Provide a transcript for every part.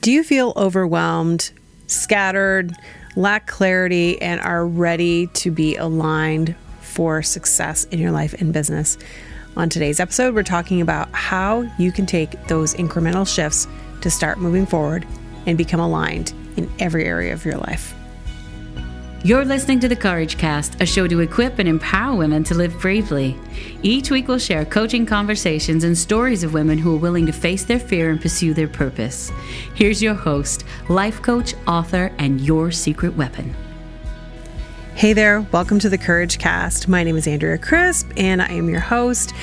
Do you feel overwhelmed, scattered, lack clarity, and are ready to be aligned for success in your life and business? On today's episode, we're talking about how you can take those incremental shifts to start moving forward and become aligned in every area of your life. You're listening to the Courage Cast, a show to equip and empower women to live bravely. Each week, we'll share coaching conversations and stories of women who are willing to face their fear and pursue their purpose. Here's your host, life coach, author, and your secret weapon. Hey there, welcome to the Courage Cast. My name is Andrea Crisp, and I am your host.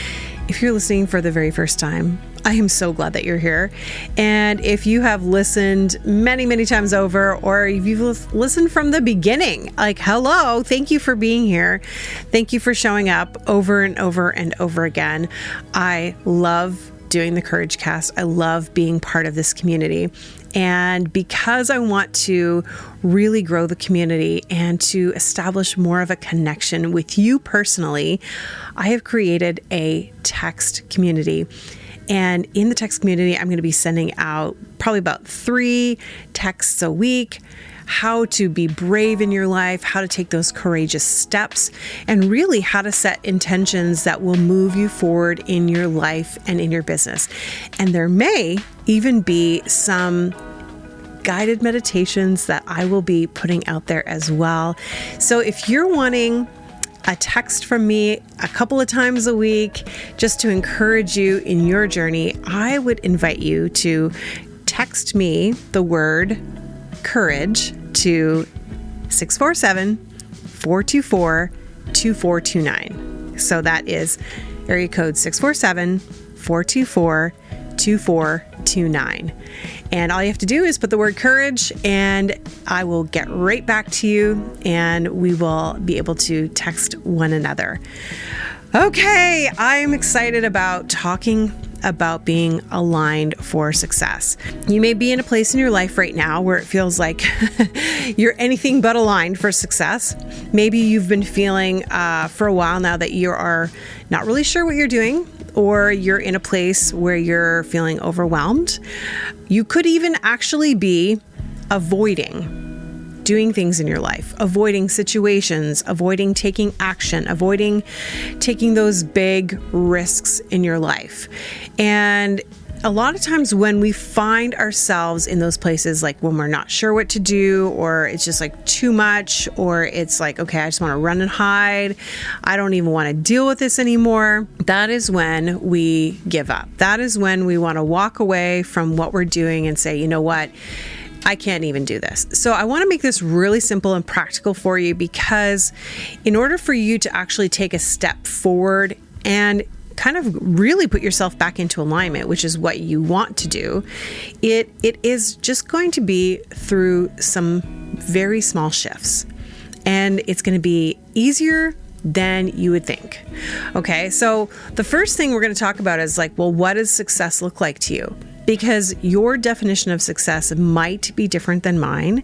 If you're listening for the very first time, I am so glad that you're here. And if you have listened many, many times over, or if you've listened from the beginning, like, hello, thank you for being here. Thank you for showing up over and over and over again. I love doing the Courage Cast. I love being part of this community. And because I want to really grow the community and to establish more of a connection with you personally, I have created a text community. And in the text community, I'm going to be sending out probably about three texts a week how to be brave in your life, how to take those courageous steps, and really how to set intentions that will move you forward in your life and in your business. And there may even be some guided meditations that I will be putting out there as well. So if you're wanting a text from me a couple of times a week just to encourage you in your journey, I would invite you to text me the word courage to 647 424 2429. So that is area code 647 424 2429. And all you have to do is put the word courage, and I will get right back to you, and we will be able to text one another. Okay, I'm excited about talking about being aligned for success. You may be in a place in your life right now where it feels like you're anything but aligned for success. Maybe you've been feeling uh, for a while now that you are not really sure what you're doing, or you're in a place where you're feeling overwhelmed. You could even actually be avoiding doing things in your life, avoiding situations, avoiding taking action, avoiding taking those big risks in your life. And a lot of times when we find ourselves in those places, like when we're not sure what to do, or it's just like too much, or it's like, okay, I just want to run and hide, I don't even want to deal with this anymore, that is when we give up. That is when we want to walk away from what we're doing and say, you know what? I can't even do this. So, I want to make this really simple and practical for you because, in order for you to actually take a step forward and kind of really put yourself back into alignment, which is what you want to do, it it is just going to be through some very small shifts. And it's going to be easier than you would think. Okay, so the first thing we're going to talk about is like, well, what does success look like to you? Because your definition of success might be different than mine,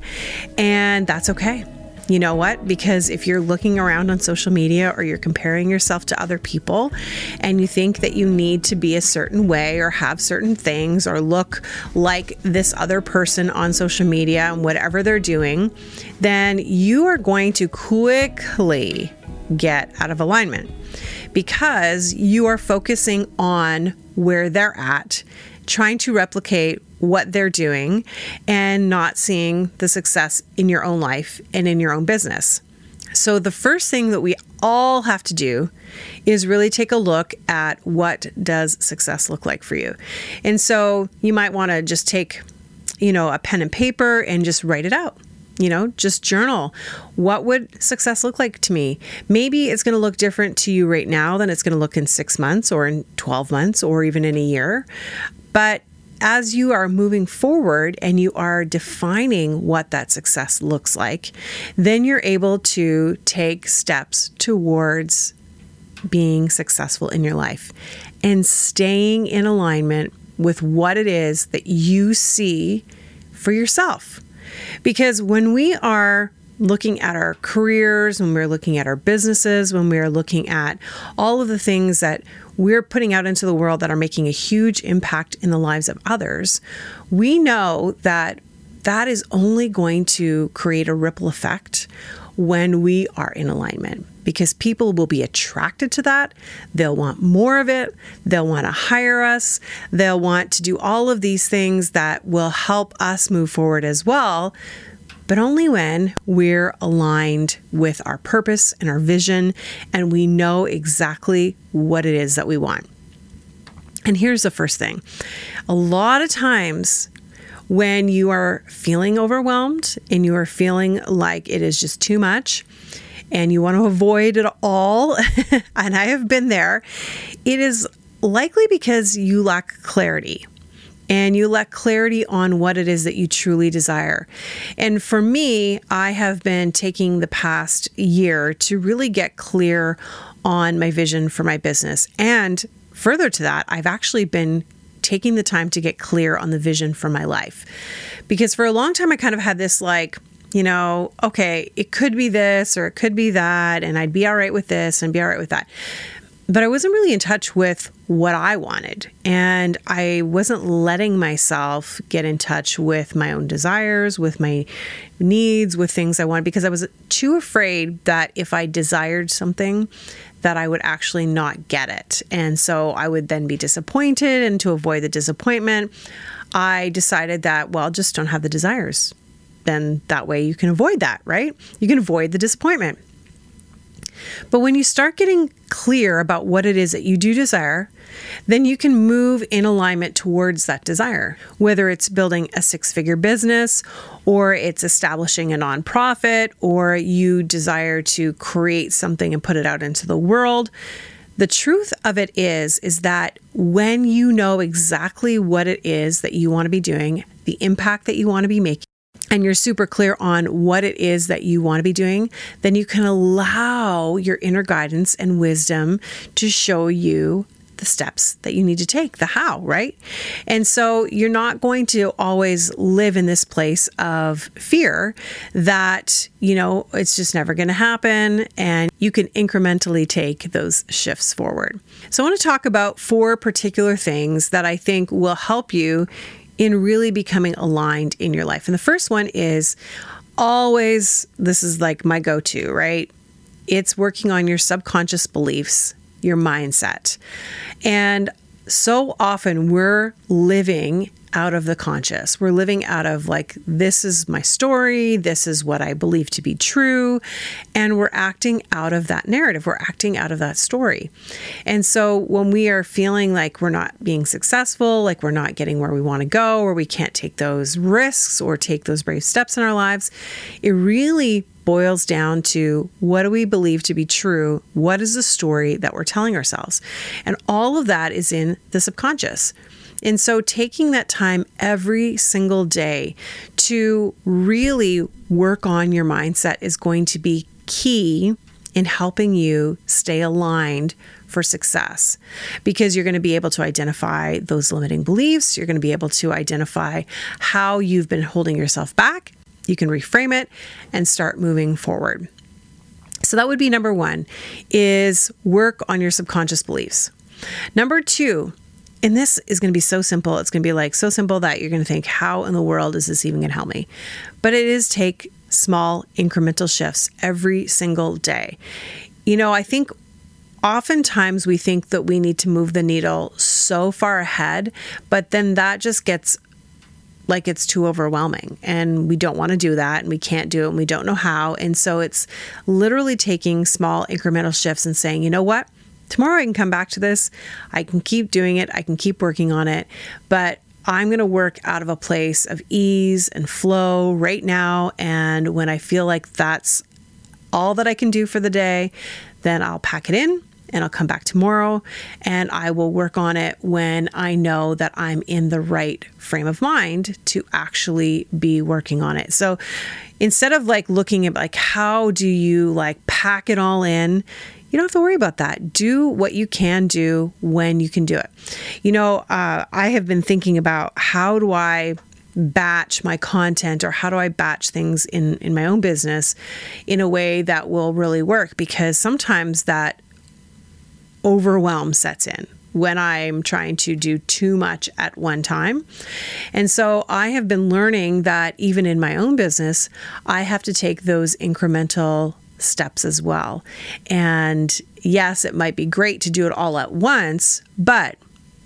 and that's okay. You know what? Because if you're looking around on social media or you're comparing yourself to other people and you think that you need to be a certain way or have certain things or look like this other person on social media and whatever they're doing, then you are going to quickly get out of alignment because you are focusing on where they're at, trying to replicate what they're doing and not seeing the success in your own life and in your own business. So, the first thing that we all have to do is really take a look at what does success look like for you. And so, you might want to just take, you know, a pen and paper and just write it out. You know, just journal. What would success look like to me? Maybe it's going to look different to you right now than it's going to look in six months or in 12 months or even in a year. But as you are moving forward and you are defining what that success looks like, then you're able to take steps towards being successful in your life and staying in alignment with what it is that you see for yourself. Because when we are looking at our careers, when we're looking at our businesses, when we're looking at all of the things that we're putting out into the world that are making a huge impact in the lives of others, we know that that is only going to create a ripple effect when we are in alignment because people will be attracted to that. They'll want more of it. They'll want to hire us. They'll want to do all of these things that will help us move forward as well. But only when we're aligned with our purpose and our vision and we know exactly what it is that we want. And here's the first thing a lot of times, when you are feeling overwhelmed and you are feeling like it is just too much, and you want to avoid it all, and I have been there, it is likely because you lack clarity and you lack clarity on what it is that you truly desire. And for me, I have been taking the past year to really get clear on my vision for my business. And further to that, I've actually been taking the time to get clear on the vision for my life. Because for a long time, I kind of had this like, you know, okay, it could be this or it could be that, and I'd be all right with this and be all right with that. But I wasn't really in touch with what I wanted. And I wasn't letting myself get in touch with my own desires, with my needs, with things I wanted, because I was too afraid that if I desired something, that I would actually not get it. And so I would then be disappointed. And to avoid the disappointment, I decided that, well, just don't have the desires then that way you can avoid that, right? You can avoid the disappointment. But when you start getting clear about what it is that you do desire, then you can move in alignment towards that desire. Whether it's building a six figure business, or it's establishing a nonprofit, or you desire to create something and put it out into the world. The truth of it is is that when you know exactly what it is that you want to be doing, the impact that you want to be making, and you're super clear on what it is that you want to be doing, then you can allow your inner guidance and wisdom to show you the steps that you need to take, the how, right? And so you're not going to always live in this place of fear that, you know, it's just never going to happen. And you can incrementally take those shifts forward. So I want to talk about four particular things that I think will help you in really becoming aligned in your life. And the first one is always this is like my go to, right? It's working on your subconscious beliefs, your mindset. And so often we're living out of the conscious. We're living out of like, this is my story, this is what I believe to be true. And we're acting out of that narrative, we're acting out of that story. And so when we are feeling like we're not being successful, like we're not getting where we want to go, or we can't take those risks or take those brave steps in our lives, it really boils down to what do we believe to be true? What is the story that we're telling ourselves? And all of that is in the subconscious. And so taking that time every single day to really work on your mindset is going to be key in helping you stay aligned for success because you're going to be able to identify those limiting beliefs. You're going to be able to identify how you've been holding yourself back. You can reframe it and start moving forward. So that would be number 1 is work on your subconscious beliefs. Number 2 and this is going to be so simple. It's going to be like so simple that you're going to think, how in the world is this even going to help me? But it is take small incremental shifts every single day. You know, I think oftentimes we think that we need to move the needle so far ahead, but then that just gets like it's too overwhelming and we don't want to do that and we can't do it and we don't know how. And so it's literally taking small incremental shifts and saying, you know what? Tomorrow I can come back to this. I can keep doing it. I can keep working on it. But I'm going to work out of a place of ease and flow right now. And when I feel like that's all that I can do for the day, then I'll pack it in and I'll come back tomorrow and I will work on it when I know that I'm in the right frame of mind to actually be working on it. So instead of like looking at like how do you like pack it all in, you don't have to worry about that. Do what you can do when you can do it. You know, uh, I have been thinking about how do I batch my content or how do I batch things in in my own business in a way that will really work because sometimes that overwhelm sets in when I'm trying to do too much at one time. And so I have been learning that even in my own business, I have to take those incremental steps as well. And yes, it might be great to do it all at once, but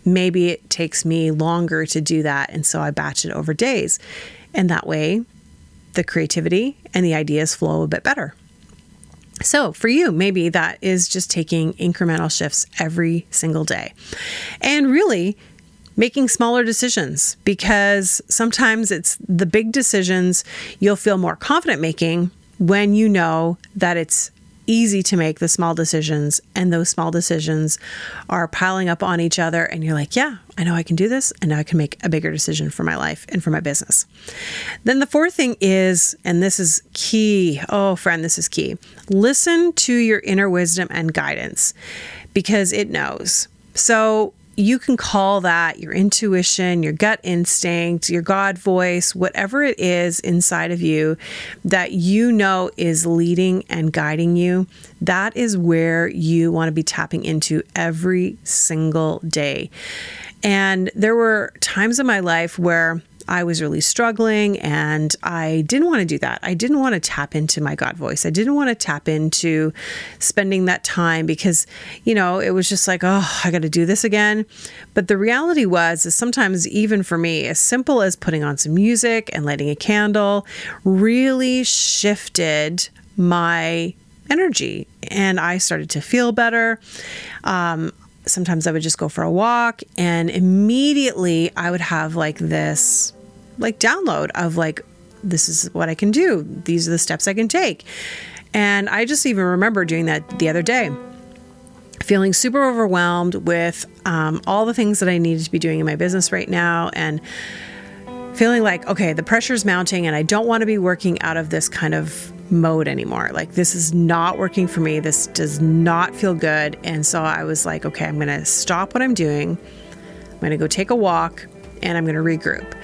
maybe it takes me longer to do that. And so I batch it over days. And that way, the creativity and the ideas flow a bit better. So, for you, maybe that is just taking incremental shifts every single day. And really, making smaller decisions because sometimes it's the big decisions you'll feel more confident making when you know that it's easy to make the small decisions and those small decisions are piling up on each other and you're like yeah i know i can do this and now i can make a bigger decision for my life and for my business. Then the fourth thing is and this is key oh friend this is key listen to your inner wisdom and guidance because it knows. So you can call that your intuition, your gut instinct, your God voice, whatever it is inside of you that you know is leading and guiding you. That is where you want to be tapping into every single day. And there were times in my life where I was really struggling and I didn't want to do that. I didn't want to tap into my God voice. I didn't want to tap into spending that time because, you know, it was just like, oh, I got to do this again. But the reality was, is sometimes even for me, as simple as putting on some music and lighting a candle really shifted my energy and I started to feel better. Um, sometimes I would just go for a walk and immediately I would have like this like download of like this is what I can do. These are the steps I can take. And I just even remember doing that the other day, feeling super overwhelmed with um, all the things that I needed to be doing in my business right now and feeling like, okay, the pressure's mounting and I don't want to be working out of this kind of mode anymore. Like, this is not working for me. This does not feel good. And so I was like, okay, I'm going to stop what I'm doing. I'm going to go take a walk and I'm going to regroup.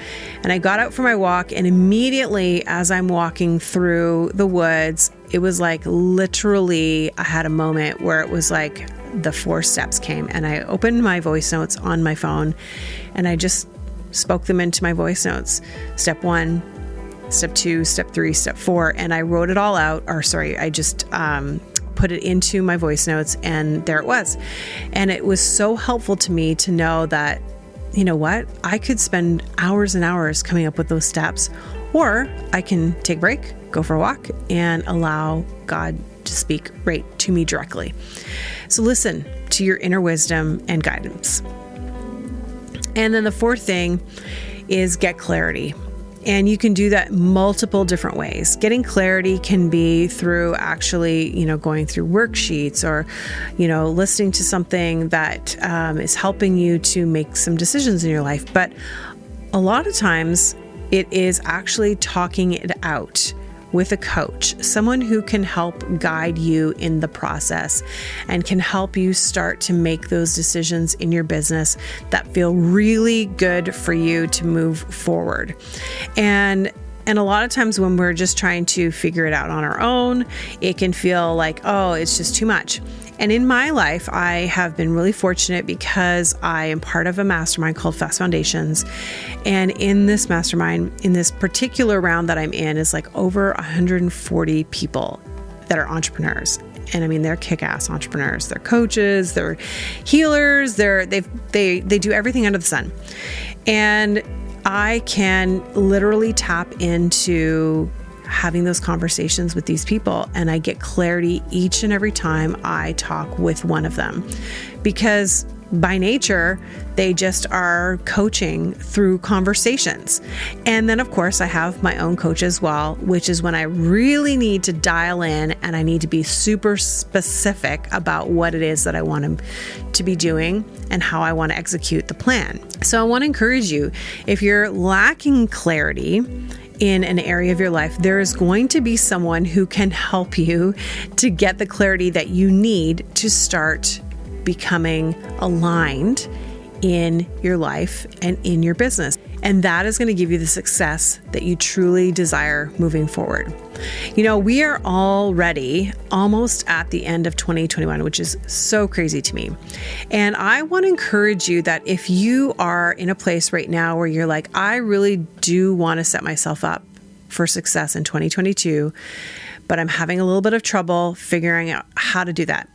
And I got out for my walk, and immediately as I'm walking through the woods, it was like literally, I had a moment where it was like the four steps came, and I opened my voice notes on my phone and I just spoke them into my voice notes. Step one, step two, step three, step four, and I wrote it all out, or sorry, I just, um, put it into my voice notes and there it was. And it was so helpful to me to know that you know what? I could spend hours and hours coming up with those steps, or I can take a break, go for a walk, and allow God to speak right to me directly. So listen to your inner wisdom and guidance. And then the fourth thing is get clarity. And you can do that multiple different ways. Getting clarity can be through actually, you know, going through worksheets or, you know, listening to something that um, is helping you to make some decisions in your life. But a lot of times it is actually talking it out with a coach, someone who can help guide you in the process and can help you start to make those decisions in your business that feel really good for you to move forward. And and a lot of times when we're just trying to figure it out on our own, it can feel like, oh, it's just too much. And in my life, I have been really fortunate because I am part of a mastermind called Fast Foundations. And in this mastermind, in this particular round that I'm in, is like over 140 people that are entrepreneurs. And I mean, they're kick-ass entrepreneurs. They're coaches. They're healers. They're they they they do everything under the sun. And I can literally tap into having those conversations with these people. And I get clarity each and every time I talk with one of them because by nature, they just are coaching through conversations. And then, of course, I have my own coach as well, which is when I really need to dial in and I need to be super specific about what it is that I want them to be doing and how I want to execute the plan. So, I want to encourage you if you're lacking clarity, in an area of your life, there is going to be someone who can help you to get the clarity that you need to start becoming aligned in your life and in your business. And that is going to give you the success that you truly desire moving forward. You know, we are already almost at the end of 2021, which is so crazy to me. And I want to encourage you that if you are in a place right now where you're like, I really do want to set myself up for success in 2022, but I'm having a little bit of trouble figuring out how to do that.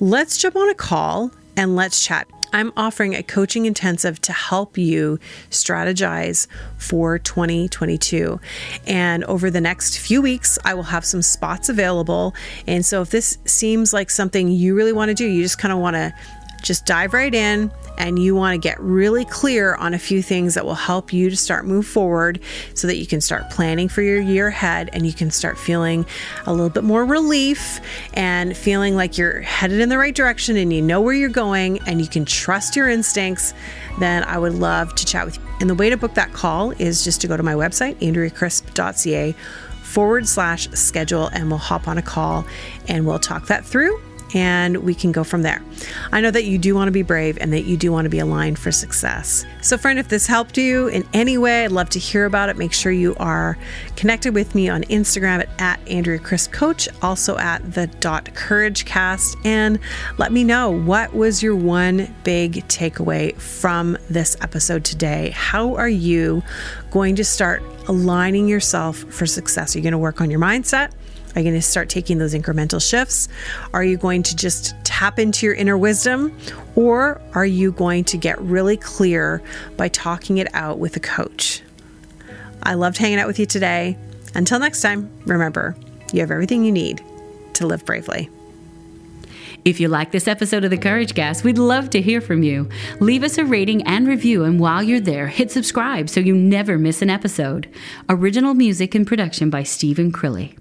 Let's jump on a call and let's chat. I'm offering a coaching intensive to help you strategize for 2022. And over the next few weeks, I will have some spots available. And so if this seems like something you really want to do, you just kind of want to just dive right in and you want to get really clear on a few things that will help you to start move forward so that you can start planning for your year ahead and you can start feeling a little bit more relief and feeling like you're headed in the right direction and you know where you're going and you can trust your instincts, then I would love to chat with you. And the way to book that call is just to go to my website, andreacrisp.ca forward slash schedule, and we'll hop on a call and we'll talk that through and we can go from there. I know that you do want to be brave and that you do want to be aligned for success. So, friend, if this helped you in any way, I'd love to hear about it. Make sure you are connected with me on Instagram at, at Andrea Coach, also at the dot Courage Cast, and let me know what was your one big takeaway from this episode today. How are you going to start aligning yourself for success? Are you going to work on your mindset? Are you going to start taking those incremental shifts? Are you going to just tap into your inner wisdom? Or are you going to get really clear by talking it out with a coach? I loved hanging out with you today. Until next time, remember, you have everything you need to live bravely. If you like this episode of The Courage Cast, we'd love to hear from you. Leave us a rating and review, and while you're there, hit subscribe so you never miss an episode. Original music and production by Stephen Crilly.